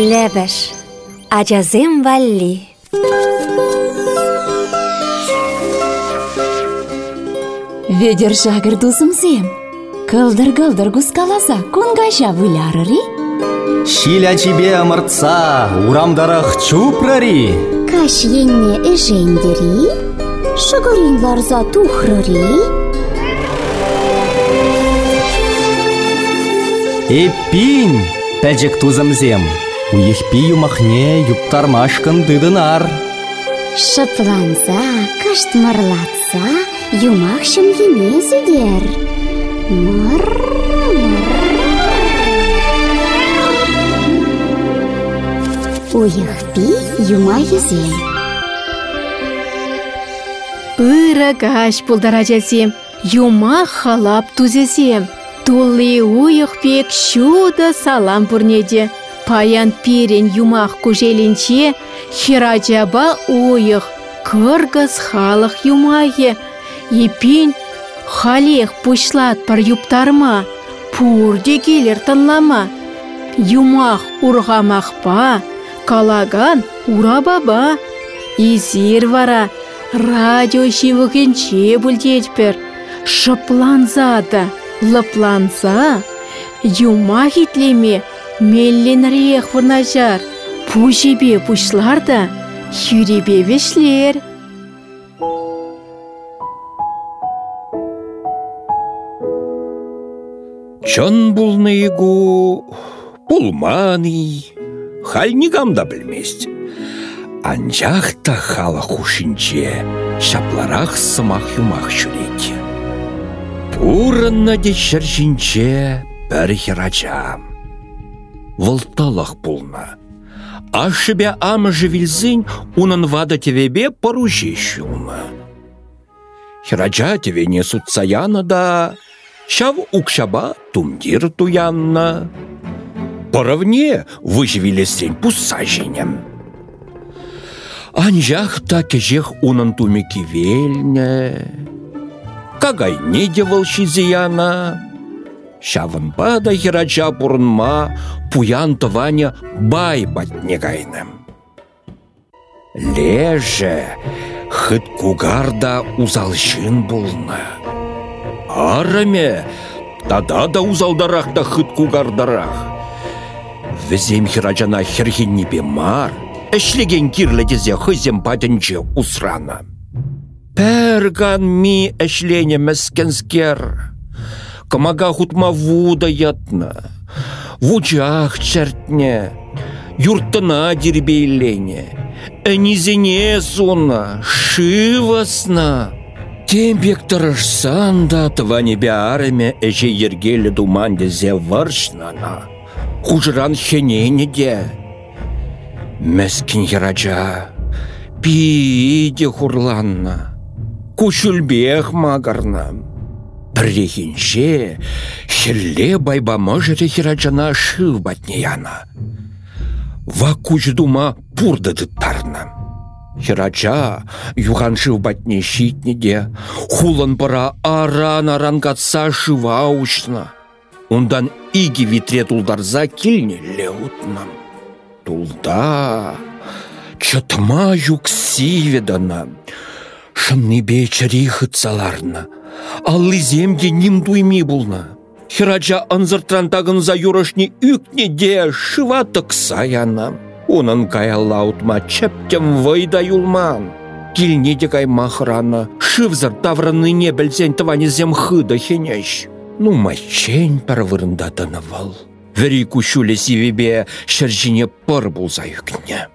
Лебеш. Ачазем валли. Ведер жагыр дузымзем. Кылдыр-кылдыр гускаласа кунгажа вылярыри. Шиля тебе амыртса, урамдарах чупрари. Каш енне эжендери, шыгырин ларза тухрыри. Эппин, пәжік тузымзем. Уехпи юмахне юптармашкын дыдынар. Шыпланса, каштмырлатса, юмах шымгене зедер. Мыр, мыр. Уйықпи юма езем. Ыры каш пулдарачасем, юма халап тузесем. Тулли уйық пек шуда салам пурнеде. Паян пирен юмах кужелінче, хираджаба уйық, кыргыз халық юмайы. Епин халех пушлат пар юптарма, пурде келер тынлама. Юмах урғамақпа, калаган урабаба. Изир вара, радио шивігінче бүлдетпір. Шыпланса да, лыпланса, юма хитлеме, мелленрех вырнажар. Пужебе пушлар да, хюребе вешлер. Чон булныйгу пулманы, хальнигам да білмест. Анжақта хала хушинче, шапларах сымақ юмақ шүрет. Пурынна де шыршинче бір хирача. Вылталах пулна. Ашыбе амы живильзин унын вада тевебе поруже шуна. Хирача теве не да, Шав укшаба тумдир туянна. Поровне выживелесен пуссаженем. Анжах та кежех унан тумеки вельне. Кагай не девал шизияна. Шавын бада хирача пурнма пуян тываня бай батнегайным. Леже хыт кугарда узалшын булна. Араме, тада да узалдарах та хыт кугардарах. Візем хирачана херхинни мар, әшлеген кирлетезе хызем патынче усрана. Пәрган ми әшлене мәскенскер. Камага хутма вуда ятна. Вучах чертне. Юртына дербейлене. Әнизене суна, шивасна. Тембек тұрышсан да тыване беарыме әже ергелі думанде зе варшнана. Хужыран хенене де. Мәскін херача, пиде хурланна. Кушүлбех магарна. Біррехінше, херле байбама жыре херачана шыв батнеяна. Ва куч дума пурды дыттарна. Хирача, юғаншыв батне щитнеде, хулан пара аран-аран катса шыва аучна. Ундан иги витре тулдарза килне леутна. Тулда, чатма юкси ведана, шынны бечари хыцаларна, аллы земге ним дуйми булна. Хирача тагынза юрашни үкне де шыва тыкса яна. Унын каялаутма чептем вайда юлман. Килне де кай махрана, таврыныне білсен тыване зем хыда хенеш. Ну мачень парвырында тынывал. Вери кушуле сивебе шыржине пыр булза юкне.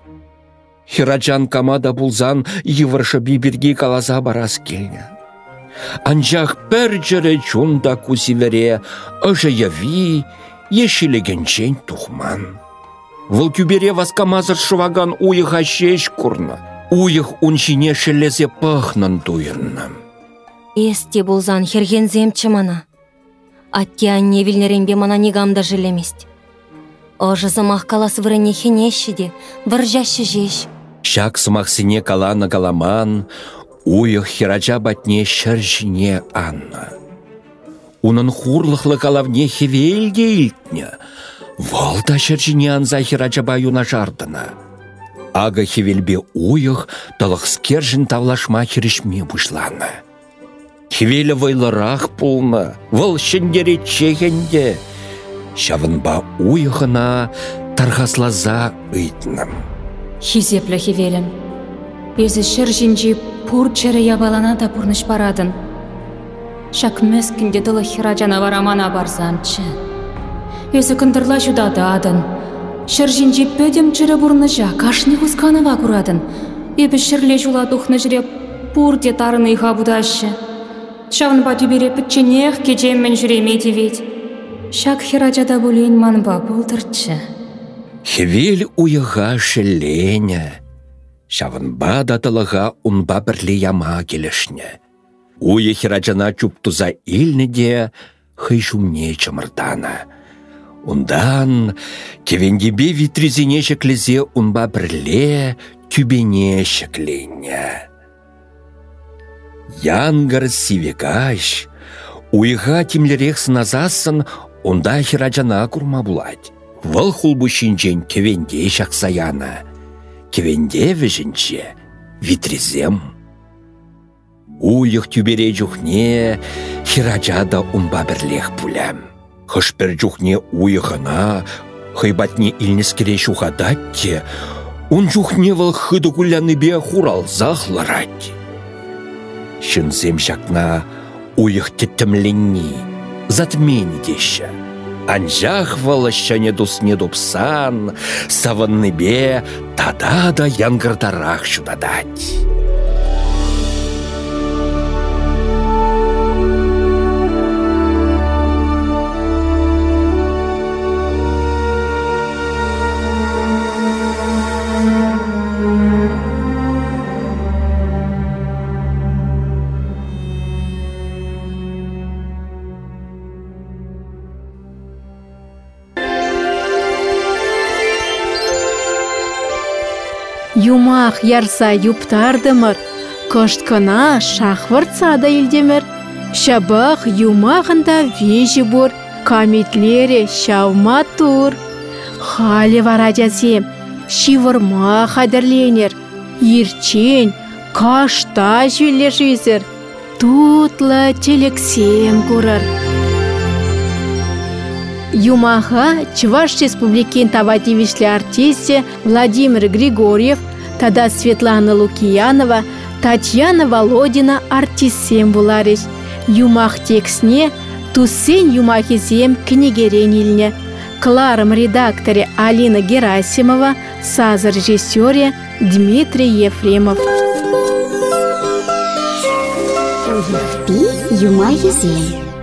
Хираджан камада булзан йывыршы биберге калаза барас келне. Анжақ пәр жыры чунда кусивере, ыжы яви, ешілегенчен тухман. Выл күбере васкамазыр шываган уйыға шеш курна. Уйық уншине шелезе пахнан туйырна. Есте болзан хергензем чымана. Атте анне вилнеренбе мана нигамда жилемест. Ожы замах калас вырыне хенешіде, выржашы жеш. Шак сымақсыне калана каламан, уйық хирача батне шыржіне анна. Унын хурлықлы калавне хевелге илтне, Валда шыржине анза хирачаба юна жардына. Ага хевелбе уйық талықскержін тавлашма хирішме бұшланы. Хевелі вайларақ пулны, выл шындері чегенде. Шавынба уйығына тарғаслаза ыйтным. Хизеплі хевелім. Безі шыр жинжи пур чәрі ябалана да пурныш барадын. Шак мәскінде дылы хира жанаварамана барзанчы. Өзі кындырла жудады адын. Шыр жинжи пөдем чыры бурныжа кашны хусканова курадын. Ебі шырле жула духны жіре пур де тарыны иға будашы. Шавынба түбере пітченех кечеммен жүреме девет. Шак хирачада булейн манба болдырчы. Хевел уйыға шелене. Шавынба да тылыға унба бірле яма келешне. Уйы чуптуза илні де хый шумне. Ундан кевендебе витризине шеклезе унба бірле тюбене шекленне. Янгар сивекаш, уйға тимлерех сыназасын, онда хирачана курма булать. Вăл хулбу шинчен. Кевенде вежінче витризем. Уйық тюбере жүхне хирачада умба бірлех пулям. Хышпер жүхне уйықына, хайбатне илнескере шухадатте, он жүхне вăл хыды бе хурал захларать. Шынсем шакна уйық теттімленні, затмені деші. Анжақ валащане дусне дупсан, саванныбе тада да янгырдарах шудадать. Юмах ярса юптардымыр, кышткына шахвыртса да илдемір. Шабах юмағында вежі бұр, камитлере шавма тур. Халі вара жазем, шивырма қадірленер, ерчен, кашта жүйлер жүйзір, тутлы телексем көрір. Юмаха Чуваш Республикин тавативишле артисте Владимир Григорьев, тада Светлана Лукиянова, Татьяна Володина артистсем булариш. Юмах текстне Туссен юмахизем книгерен илне. Кларым редакторе Алина Герасимова, саз режиссере Дмитрий Ефремов. Уйықпи юма езем.